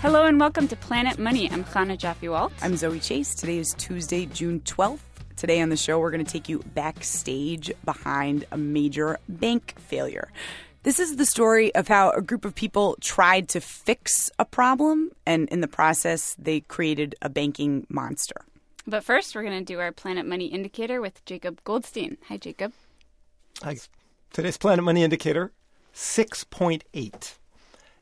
Hello and welcome to Planet Money. I'm Chana Joffe Walt. I'm Zoe Chase. Today is Tuesday, June 12th. Today on the show, we're going to take you backstage behind a major bank failure. This is the story of how a group of people tried to fix a problem, and in the process, they created a banking monster. But first, we're going to do our Planet Money indicator with Jacob Goldstein. Hi, Jacob. Hi. Today's Planet Money indicator 6.8.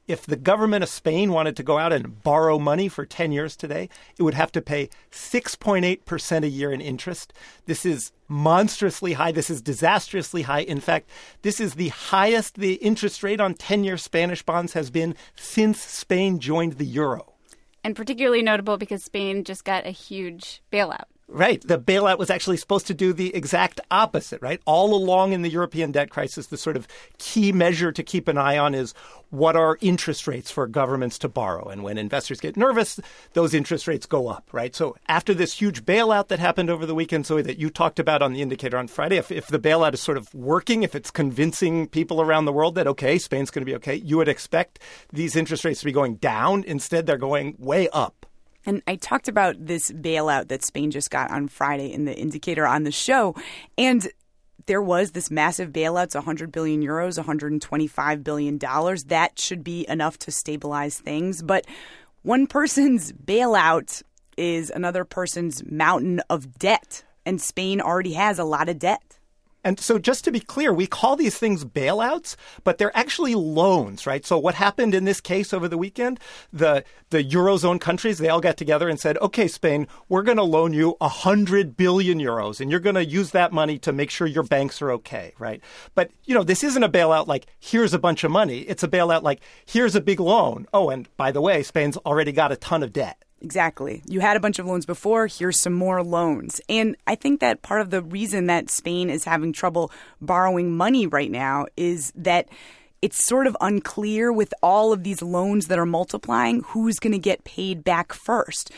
If the government of Spain wanted to go out and borrow money for 10 years today, it would have to pay 6.8% a year in interest. This is monstrously high. This is disastrously high. In fact, this is the highest the interest rate on 10 year Spanish bonds has been since Spain joined the euro. And particularly notable because Spain just got a huge bailout. Right. The bailout was actually supposed to do the exact opposite, right? All along in the European debt crisis, the sort of key measure to keep an eye on is what are interest rates for governments to borrow? And when investors get nervous, those interest rates go up, right? So after this huge bailout that happened over the weekend, Zoe, that you talked about on the indicator on Friday, if, if the bailout is sort of working, if it's convincing people around the world that, okay, Spain's going to be okay, you would expect these interest rates to be going down. Instead, they're going way up. And I talked about this bailout that Spain just got on Friday in the indicator on the show. And there was this massive bailout, it's 100 billion euros, 125 billion dollars. That should be enough to stabilize things. But one person's bailout is another person's mountain of debt. And Spain already has a lot of debt. And so, just to be clear, we call these things bailouts, but they're actually loans, right? So, what happened in this case over the weekend? The the eurozone countries they all got together and said, "Okay, Spain, we're going to loan you a hundred billion euros, and you're going to use that money to make sure your banks are okay, right?" But you know, this isn't a bailout like here's a bunch of money. It's a bailout like here's a big loan. Oh, and by the way, Spain's already got a ton of debt. Exactly. You had a bunch of loans before, here's some more loans. And I think that part of the reason that Spain is having trouble borrowing money right now is that it's sort of unclear with all of these loans that are multiplying who's going to get paid back first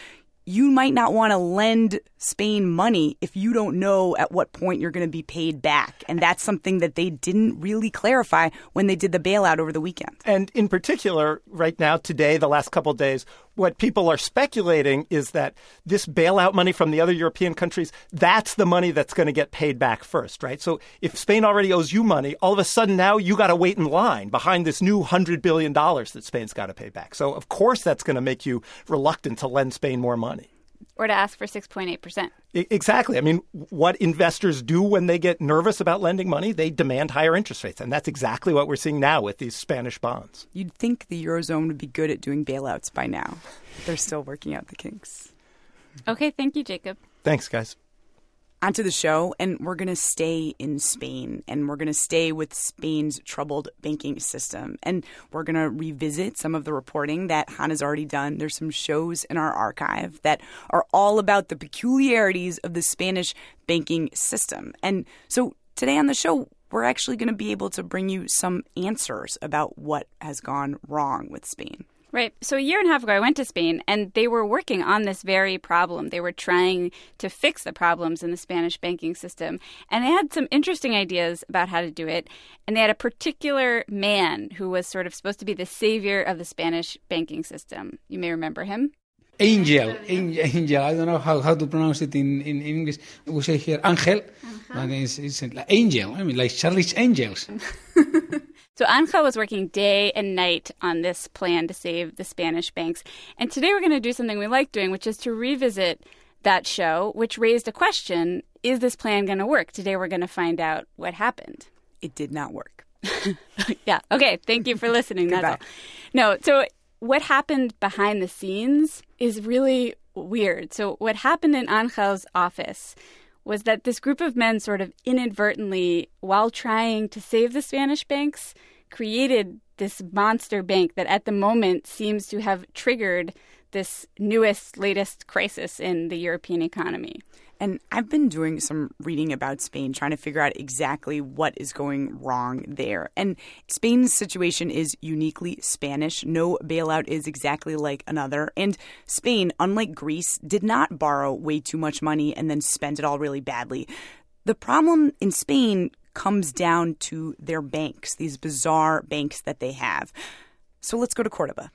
you might not want to lend Spain money if you don't know at what point you're going to be paid back. And that's something that they didn't really clarify when they did the bailout over the weekend. And in particular, right now, today, the last couple days, what people are speculating is that this bailout money from the other European countries, that's the money that's going to get paid back first, right? So if Spain already owes you money, all of a sudden now you got to wait in line behind this new $100 billion that Spain's got to pay back. So, of course, that's going to make you reluctant to lend Spain more money or to ask for 6.8%. Exactly. I mean, what investors do when they get nervous about lending money, they demand higher interest rates. And that's exactly what we're seeing now with these Spanish bonds. You'd think the Eurozone would be good at doing bailouts by now. They're still working out the kinks. Okay. Thank you, Jacob. Thanks, guys onto the show, and we're going to stay in Spain, and we're going to stay with Spain's troubled banking system, and we're going to revisit some of the reporting that Chana's already done. There's some shows in our archive that are all about the peculiarities of the Spanish banking system, and so today on the show. We're actually going to be able to bring you some answers about what has gone wrong with Spain. Right. So a year and a half ago, I went to Spain and they were working on this very problem. They were trying to fix the problems in the Spanish banking system. And they had some interesting ideas about how to do it. And they had a particular man who was sort of supposed to be the savior of the Spanish banking system. You may remember him. Angel, angel, angel. I don't know how, how to pronounce it in, in, English. We say here angel, uh-huh. but it's, it's like angel, I mean, like Charlie's Angels. So Angel was working day and night on this plan to save the Spanish banks. And today we're going to do something we like doing, which is to revisit that show, which raised a question is this plan going to work? Today we're going to find out what happened. It did not work. yeah. Okay. Thank you for listening. That's all. No. So what happened behind the scenes is really weird. So what happened in Angel's office was that this group of men sort of inadvertently, while trying to save the Spanish banks, created this monster bank that at the moment seems to have triggered this newest, latest crisis in the European economy. And I've been doing some reading about Spain, trying to figure out exactly what is going wrong there. And Spain's situation is uniquely Spanish. No bailout is exactly like another. And Spain, unlike Greece, did not borrow way too much money and then spend it all really badly. The problem in Spain comes down to their banks, these bizarre banks that they have. So let's go to Cordoba.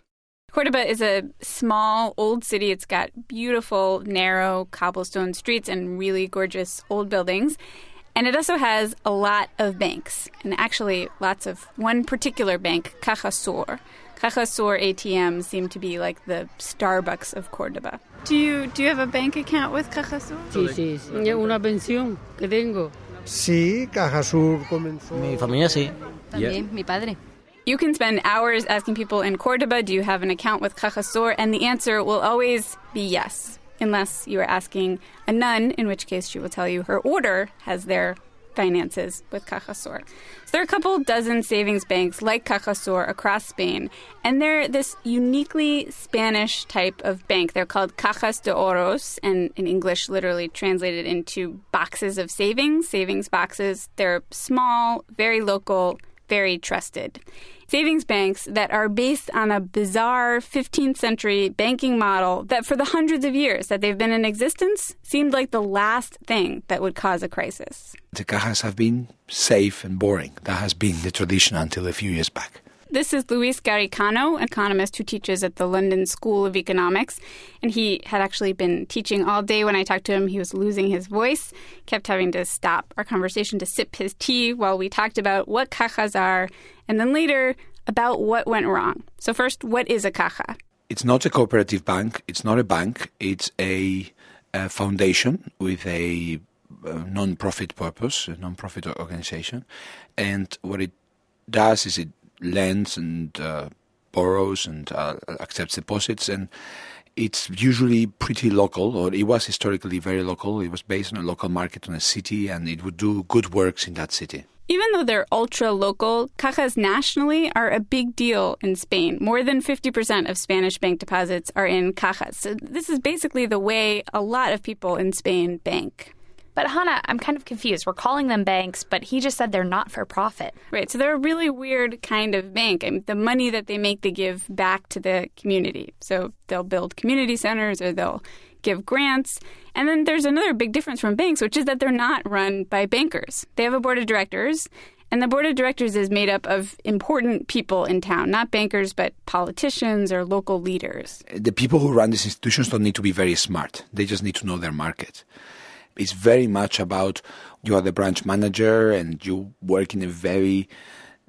Cordoba is a small old city. It's got beautiful, narrow cobblestone streets and really gorgeous old buildings. And it also has a lot of banks, and actually lots of one particular bank, Cajasur. Cajasur Caja Sur ATMs seem to be like the Starbucks of Cordoba. Do you do you have a bank account with Cajasur? Sí, sí, sí. Una pensión que tengo. Sí, Caja Sur comenzó. Mi familia sí. También, mi padre. You can spend hours asking people in Cordoba, do you have an account with Caja Sur? And the answer will always be yes, unless you are asking a nun, in which case she will tell you her order has their finances with Caja Sur. So there are a couple dozen savings banks like Caja Sur across Spain, and they're this uniquely Spanish type of bank. They're called Cajas de Ahorros, and in English, literally translated into boxes of savings, savings boxes. They're small, very local, very trusted savings banks that are based on a bizarre 15th century banking model that for the hundreds of years that they've been in existence seemed like the last thing that would cause a crisis. The cajas have been safe and boring. That has been the tradition until a few years back. This is Luis Garicano, an economist who teaches at the London School of Economics. And he had actually been teaching all day when I talked to him. He was losing his voice, kept having to stop our conversation to sip his tea while we talked about what cajas are, and then later about what went wrong. So, first, what is a caja? It's not a cooperative bank, it's not a bank, it's a, a foundation with a, a non profit purpose, a non profit organization. And what it does is it lends and uh, borrows and uh, accepts deposits and it's usually pretty local or it was historically very local it was based on a local market on a city and it would do good works in that city even though they're ultra local, cajas nationally are a big deal in Spain. More than 50% of Spanish bank deposits are in cajas. So this is basically the way a lot of people in Spain bank. But Chana, I'm kind of confused. We're calling them banks, but he just said they're not for profit. Right. So they're a really weird kind of bank. I mean, the money that they make, they give back to the community. So they'll build community centers or they'll give grants. And then there's another big difference from banks, which is that they're not run by bankers. They have a board of directors. And the board of directors is made up of important people in town, not bankers, but politicians or local leaders. The people who run these institutions don't need to be very smart. They just need to know their market. It's very much about you are the branch manager and you work in a very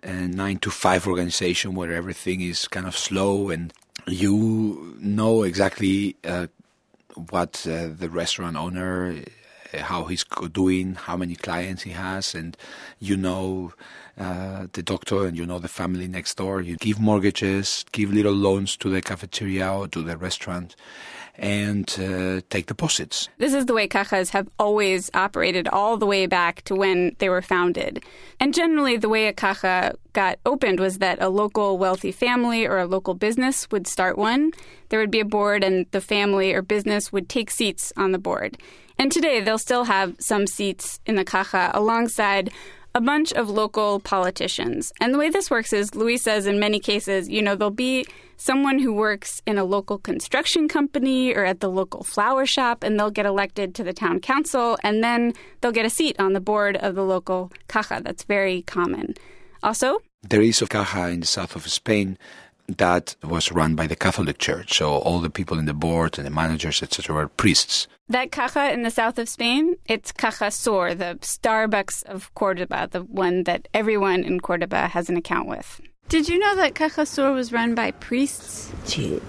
uh, nine to five organization where everything is kind of slow and you know exactly uh, what uh, the restaurant owner uh, how he's doing, how many clients he has, and you know uh, the doctor and you know the family next door. You give mortgages, give little loans to the cafeteria or to the restaurant, and uh, take deposits. This is the way cajas have always operated all the way back to when they were founded. And generally, the way a caja got opened was that a local wealthy family or a local business would start one. There would be a board, and the family or business would take seats on the board. And today, they'll still have some seats in the caja alongside a bunch of local politicians. And the way this works is, Luis says in many cases, you know, there'll be someone who works in a local construction company or at the local flower shop, and they'll get elected to the town council, and then they'll get a seat on the board of the local caja. That's very common. Also, there is a caja in the south of Spain that was run by the Catholic Church. So all the people in the board and the managers, etc., were priests. That caja in the south of Spain, it's Caja Sur, the Starbucks of Cordoba, the one that everyone in Cordoba has an account with. Did you know that Caja Sur was run by priests? Sí.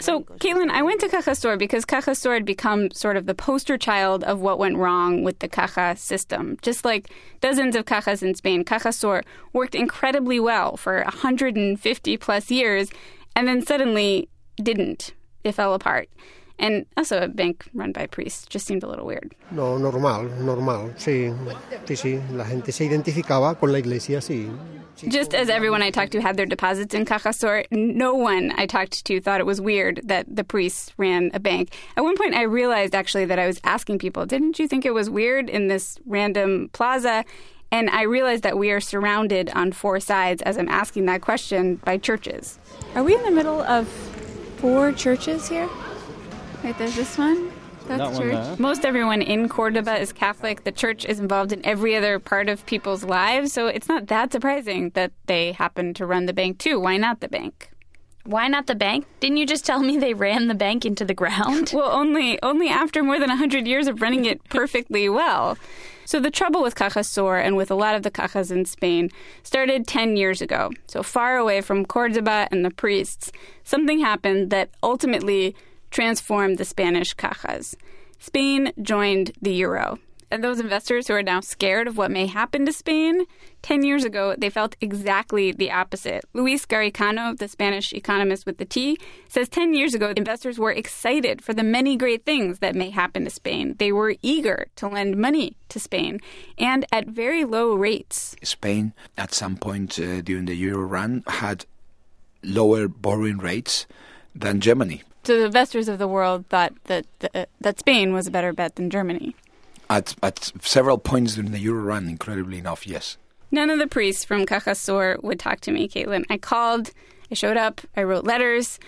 So, Caitlin, I went to Caja Sur because Caja Sur had become sort of the poster child of what went wrong with the caja system. Just like dozens of cajas in Spain, Caja Sur worked incredibly well for 150 plus years and then suddenly didn't. It fell apart. And also a bank run by priests just seemed a little weird. No, normal, normal. Sí, sí, sí. La gente se identificaba con la iglesia, sí. Just as everyone I talked to had their deposits in Caja Sur, no one I talked to thought it was weird that the priests ran a bank. At one point, I realized actually that I was asking people, didn't you think it was weird in this random plaza? And I realized that we are surrounded on four sides as I'm asking that question by churches. Are we in the middle of four churches here? Right, there's this one. Catholic Church. Most everyone in Cordoba is Catholic. The church is involved in every other part of people's lives, so it's not that surprising that they happen to run the bank too. Why not the bank? Why not the bank? Didn't you just tell me they ran the bank into the ground? well, only only after more than 100 years of running it perfectly well. So the trouble with Cajasur and with a lot of the cajas in Spain started 10 years ago. So far away from Cordoba and the priests, something happened that ultimately transformed the Spanish cajas. Spain joined the euro and those investors who are now scared of what may happen to Spain, 10 years ago, they felt exactly the opposite. Luis Garicano, the Spanish economist with the tea, says 10 years ago, investors were excited for the many great things that may happen to Spain. They were eager to lend money to Spain and at very low rates. Spain, at some point uh, during the Euro run, had lower borrowing rates than Germany. So the investors of the world thought that, uh, that Spain was a better bet than Germany. At, at several points during the Euro run, incredibly enough, yes. None of the priests from Cajasur would talk to me, Caitlin. I called, I showed up, I wrote letters.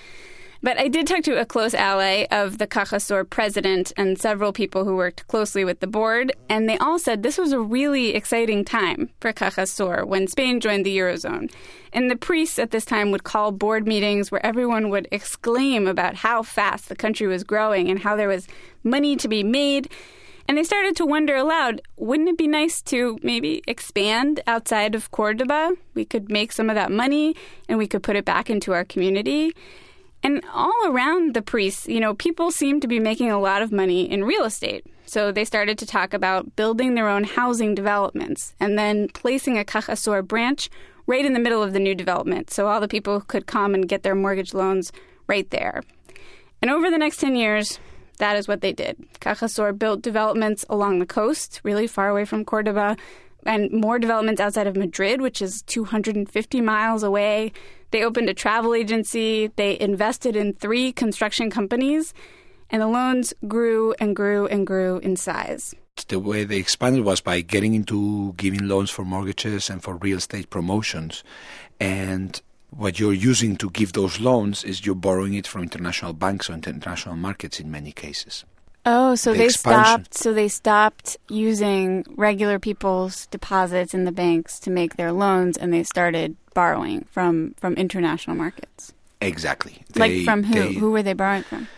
But I did talk to a close ally of the Cajasur president and several people who worked closely with the board, and they all said this was a really exciting time for Cajasur when Spain joined the Eurozone. And the priests at this time would call board meetings where everyone would exclaim about how fast the country was growing and how there was money to be made. And they started to wonder aloud wouldn't it be nice to maybe expand outside of Cordoba? We could make some of that money and we could put it back into our community. And all around the priests, you know, people seem to be making a lot of money in real estate. So they started to talk about building their own housing developments and then placing a Cajasur branch right in the middle of the new development so all the people could come and get their mortgage loans right there. And over the next 10 years, that is what they did. Cajasur built developments along the coast, really far away from Cordoba, and more developments outside of Madrid, which is 250 miles away. They opened a travel agency. They invested in three construction companies, and the loans grew and grew and grew in size. The way they expanded was by getting into giving loans for mortgages and for real estate promotions. And what you're using to give those loans is you're borrowing it from international banks or international markets in many cases. Oh, so the they expansion. stopped. So they stopped using regular people's deposits in the banks to make their loans, and they started borrowing from from international markets. Exactly. They, like from who? They, who were they borrowing from?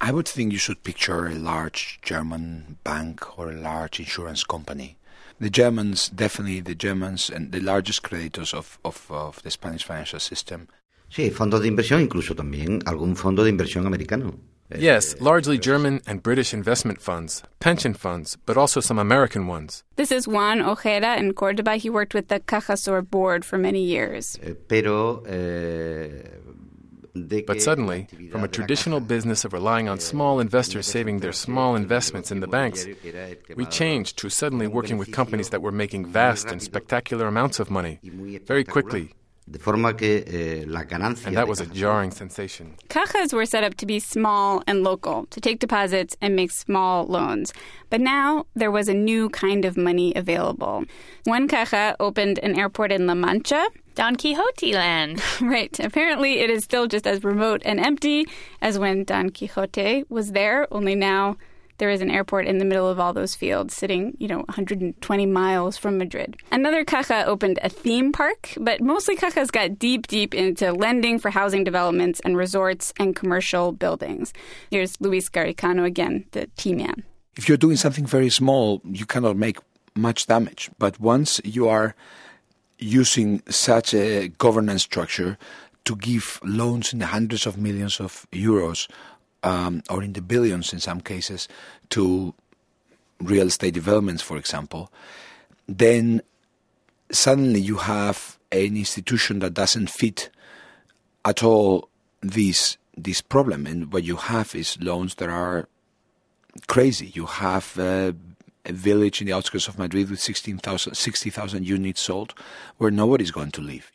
I would think you should picture a large German bank or a large insurance company the Germans, definitely the Germans, and the largest creditors of, of, of the Spanish financial system. Sí, fondos de inversión, incluso también algún fondo de inversión americano. Yes, largely German and British investment funds, pension funds, but also some American ones. This is Juan Ojeda in Cordoba. He worked with the Cajasur board for many years. Eh, pero eh, but suddenly, from a traditional business of relying on small investors saving their small investments in the banks, we changed to suddenly working with companies that were making vast and spectacular amounts of money very quickly. Eh, and that was a jarring sensation. Cajas were set up to be small and local, to take deposits and make small loans. But now there was a new kind of money available. One caja opened an airport in La Mancha Don Quixote land. right. Apparently, it is still just as remote and empty as when Don Quixote was there, only now there is an airport in the middle of all those fields, sitting, you know, 120 miles from Madrid. Another caja opened a theme park, but mostly cajas got deep, deep into lending for housing developments and resorts and commercial buildings. Here's Luis Garicano again, the tea man. If you're doing something very small, you cannot make much damage. But once you are using such a governance structure to give loans in the hundreds of millions of euros um, or in the billions in some cases to real estate developments, for example, then suddenly you have an institution that doesn't fit at all this this problem, and what you have is loans that are crazy. You have uh, a village in the outskirts of Madrid with 60,000 units sold where nobody's going to live.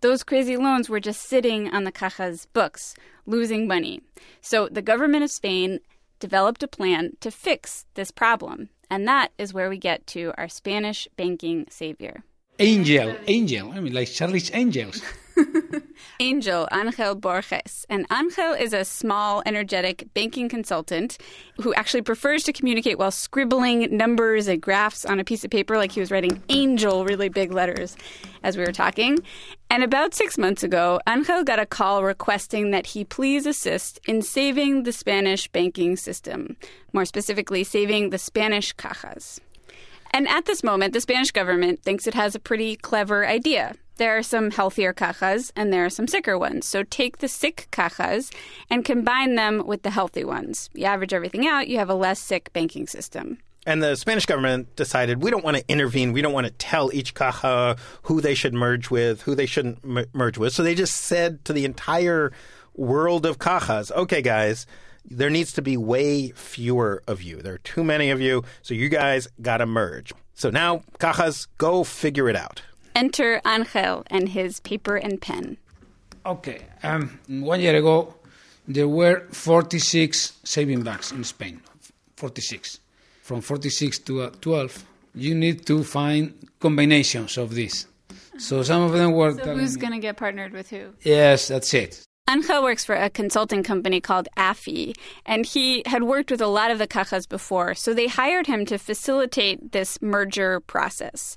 Those crazy loans were just sitting on the Caja's books, losing money. So the government of Spain developed a plan to fix this problem. And that is where we get to our Spanish banking savior. Angel, angel. I mean, like Charlie's Angels. Angel Angel Berges. And Angel is a small, energetic banking consultant who actually prefers to communicate while scribbling numbers and graphs on a piece of paper like he was writing Angel, really big letters, as we were talking. And about six months ago, Angel got a call requesting that he please assist in saving the Spanish banking system, more specifically, saving the Spanish cajas. And at this moment, the Spanish government thinks it has a pretty clever idea. There are some healthier cajas and there are some sicker ones. So take the sick cajas and combine them with the healthy ones. You average everything out, you have a less sick banking system. And the Spanish government decided we don't want to intervene. We don't want to tell each caja who they should merge with, who they shouldn't m- merge with. So they just said to the entire world of cajas, okay, guys, there needs to be way fewer of you. There are too many of you, so you guys got to merge. So now, cajas, go figure it out. Enter Angel and his paper and pen. Okay. Um, one year ago, there were 46 saving banks in Spain. 46. From 46 to uh, 12, you need to find combinations of this. So some of them were. So who's going to get partnered with who? Yes, that's it. Angel works for a consulting company called AFI, and he had worked with a lot of the cajas before, so they hired him to facilitate this merger process.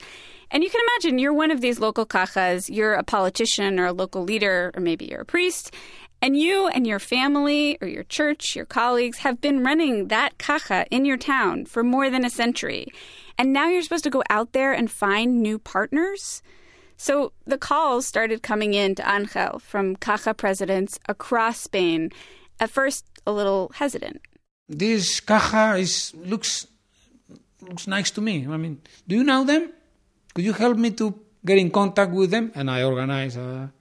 And you can imagine you're one of these local cajas, you're a politician or a local leader, or maybe you're a priest, and you and your family or your church, your colleagues have been running that caja in your town for more than a century. And now you're supposed to go out there and find new partners? So the calls started coming in to Angel from caja presidents across Spain, at first a little hesitant. This caja is looks looks nice to me. I mean, do you know them? Could you help me to get in contact with them? And I organize a,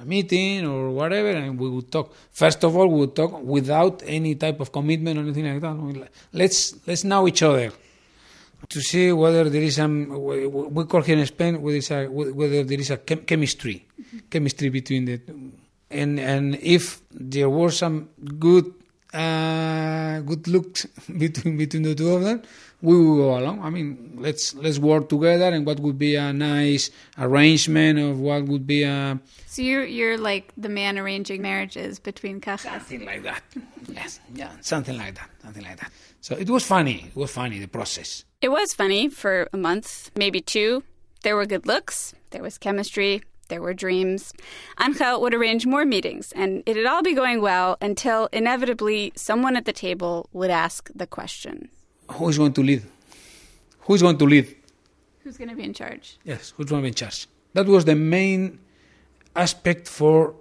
a meeting or whatever, and we would talk. First of all, we would talk without any type of commitment or anything like that. Let's let's know each other to see whether there is some we call here in Spain whether, whether there is a chem- chemistry mm-hmm. chemistry between the and and if there was some good uh, good looks between between the two of them we will go along. I mean let's let's work together and what would be a nice arrangement of what would be a so you're you're like the man arranging marriages between cajas something like that. Yes. Yeah something like that something like that. So it was funny it was funny the process. It was funny for a month, maybe two. There were good looks, there was chemistry, there were dreams. Angel would arrange more meetings, and it'd all be going well until inevitably someone at the table would ask the question Who's going to lead? Who's going to lead? Who's going to be in charge? Yes, who's going to be in charge? That was the main aspect for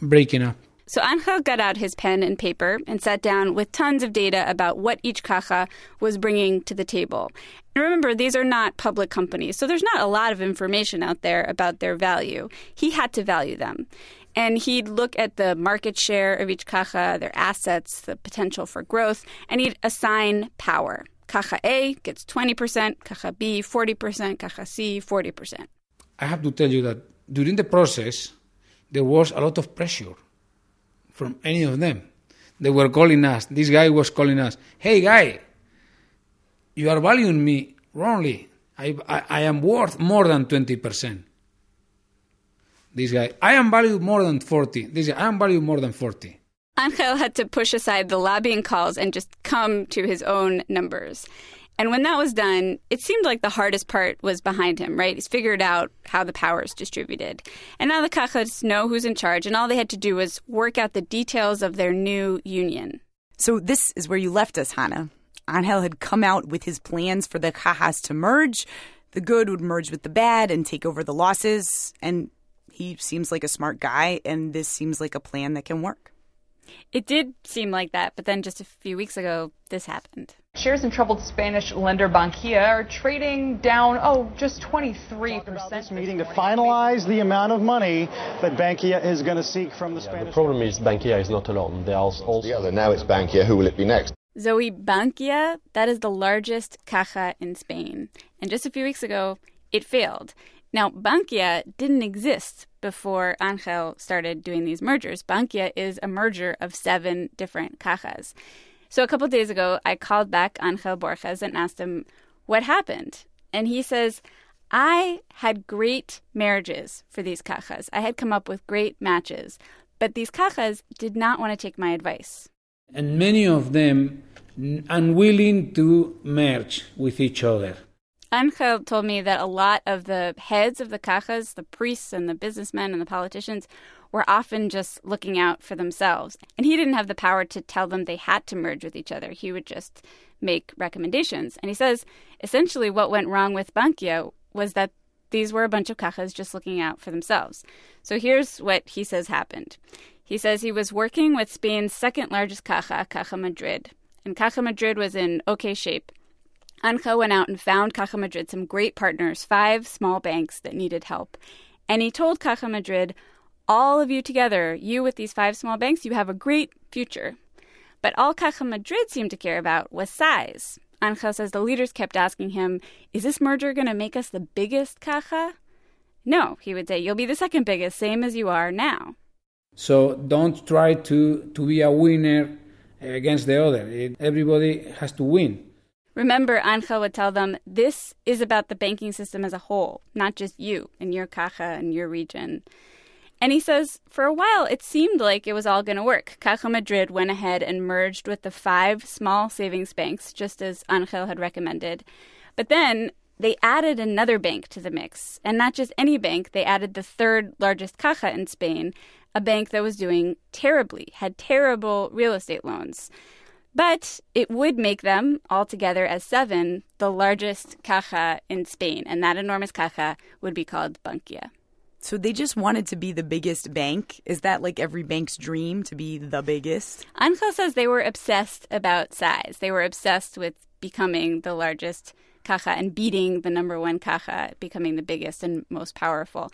breaking up. So Angel got out his pen and paper and sat down with tons of data about what each caja was bringing to the table. And remember, these are not public companies, so there's not a lot of information out there about their value. He had to value them. And he'd look at the market share of each caja, their assets, the potential for growth, and he'd assign power. Caja A gets 20%, Caja B 40%, Caja C 40%. I have to tell you that during the process, there was a lot of pressure from any of them. They were calling us. This guy was calling us. Hey, guy, you are valuing me wrongly. I, I, I am worth more than 20%. This guy, I am valued more than 40. This guy, I am valued more than 40. Angel had to push aside the lobbying calls and just come to his own numbers. And when that was done, it seemed like the hardest part was behind him, right? He's figured out how the power is distributed. And now the cajas know who's in charge, and all they had to do was work out the details of their new union. So this is where you left us, Chana. Angel had come out with his plans for the cajas to merge. The good would merge with the bad and take over the losses. And he seems like a smart guy, and this seems like a plan that can work. It did seem like that, but then just a few weeks ago, this happened. Shares in troubled Spanish lender Bankia are trading down, oh, just 23%. This meeting to finalize the amount of money that Bankia is going to seek from the yeah, Spanish. The problem is Bankia is not alone. They are also the other. Now it's Bankia. Who will it be next? Zoe Bankia, that is the largest caja in Spain. And just a few weeks ago, it failed. Now, Bankia didn't exist before Angel started doing these mergers. Bankia is a merger of seven different cajas. So a couple days ago, I called back Angel Berges and asked him what happened. And he says, I had great marriages for these cajas. I had come up with great matches, but these cajas did not want to take my advice. And many of them unwilling to merge with each other. Angel told me that a lot of the heads of the cajas, the priests and the businessmen and the politicians, were often just looking out for themselves. And he didn't have the power to tell them they had to merge with each other. He would just make recommendations. And he says essentially what went wrong with Bankia was that these were a bunch of cajas just looking out for themselves. So here's what he says happened. He says he was working with Spain's second largest caja, Caja Madrid. And Caja Madrid was in okay shape. Angel went out and found Caja Madrid some great partners, five small banks that needed help. And he told Caja Madrid, all of you together, you with these five small banks, you have a great future. But all Caja Madrid seemed to care about was size. Angel says the leaders kept asking him, Is this merger going to make us the biggest caja? No, he would say, You'll be the second biggest, same as you are now. So don't try to, to be a winner uh, against the other. It, everybody has to win. Remember, Angel would tell them, This is about the banking system as a whole, not just you and your caja and your region. And he says, for a while, it seemed like it was all going to work. Caja Madrid went ahead and merged with the five small savings banks, just as Angel had recommended. But then they added another bank to the mix. And not just any bank, they added the third largest caja in Spain, a bank that was doing terribly, had terrible real estate loans. But it would make them, altogether as seven, the largest caja in Spain. And that enormous caja would be called Bankia. So they just wanted to be the biggest bank. Is that like every bank's dream to be the biggest? Angel says they were obsessed about size. They were obsessed with becoming the largest caja and beating the number one caja, becoming the biggest and most powerful.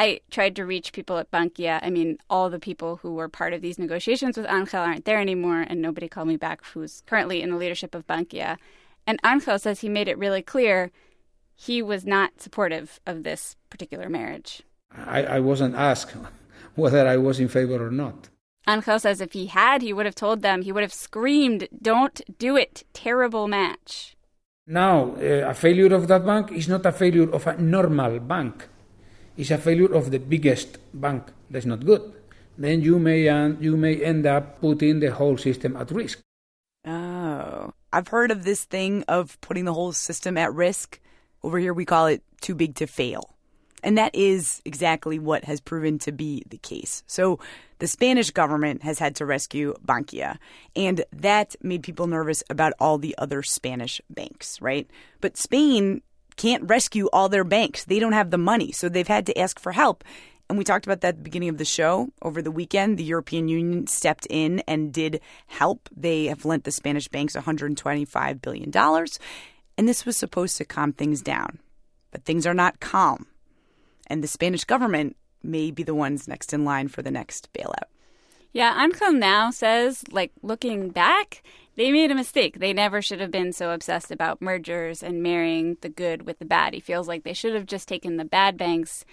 I tried to reach people at Bankia. I mean, all the people who were part of these negotiations with Angel aren't there anymore, and nobody called me back who's currently in the leadership of Bankia. And Angel says he made it really clear he was not supportive of this particular marriage. I, I wasn't asked whether I was in favor or not. Angel says if he had, he would have told them, he would have screamed, Don't do it, terrible match. Now, uh, a failure of that bank is not a failure of a normal bank. It's a failure of the biggest bank. That's not good. Then you may, uh, you may end up putting the whole system at risk. Oh. I've heard of this thing of putting the whole system at risk. Over here, we call it too big to fail. And that is exactly what has proven to be the case. So the Spanish government has had to rescue Bankia, and that made people nervous about all the other Spanish banks, right? But Spain can't rescue all their banks. They don't have the money, so they've had to ask for help. And we talked about that at the beginning of the show. Over the weekend, the European Union stepped in and did help. They have lent the Spanish banks $125 billion. And this was supposed to calm things down. But things are not calm and the Spanish government may be the ones next in line for the next bailout. Yeah, Angel now says, like, looking back, they made a mistake. They never should have been so obsessed about mergers and marrying the good with the bad. He feels like they should have just taken the bad banks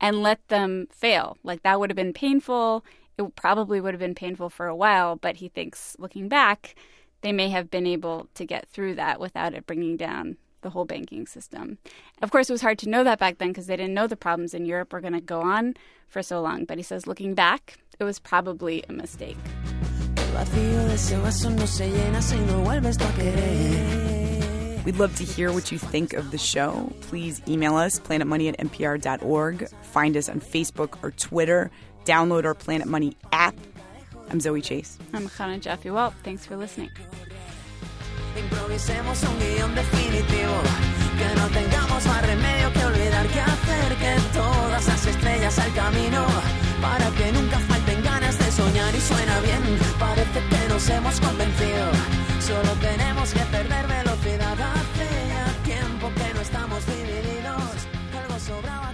and let them fail. Like, that would have been painful. It probably would have been painful for a while, but he thinks, looking back, they may have been able to get through that without it bringing down the whole banking system. Of course, it was hard to know that back then because they didn't know the problems in Europe were going to go on for so long. But he says, looking back, it was probably a mistake. We'd love to hear what you think of the show. Please email us, planetmoney at npr.org. Find us on Facebook or Twitter. Download our Planet Money app. I'm Zoe Chase. I'm Chana Joffe Walt. Thanks for listening. Improvisemos un guión definitivo. Que no tengamos más remedio que olvidar que acerque todas las estrellas al camino. Para que nunca falten ganas de soñar y suena bien. Parece que nos hemos convencido. Solo tenemos que perder velocidad. Hace ya tiempo que no estamos divididos. Algo sobraba.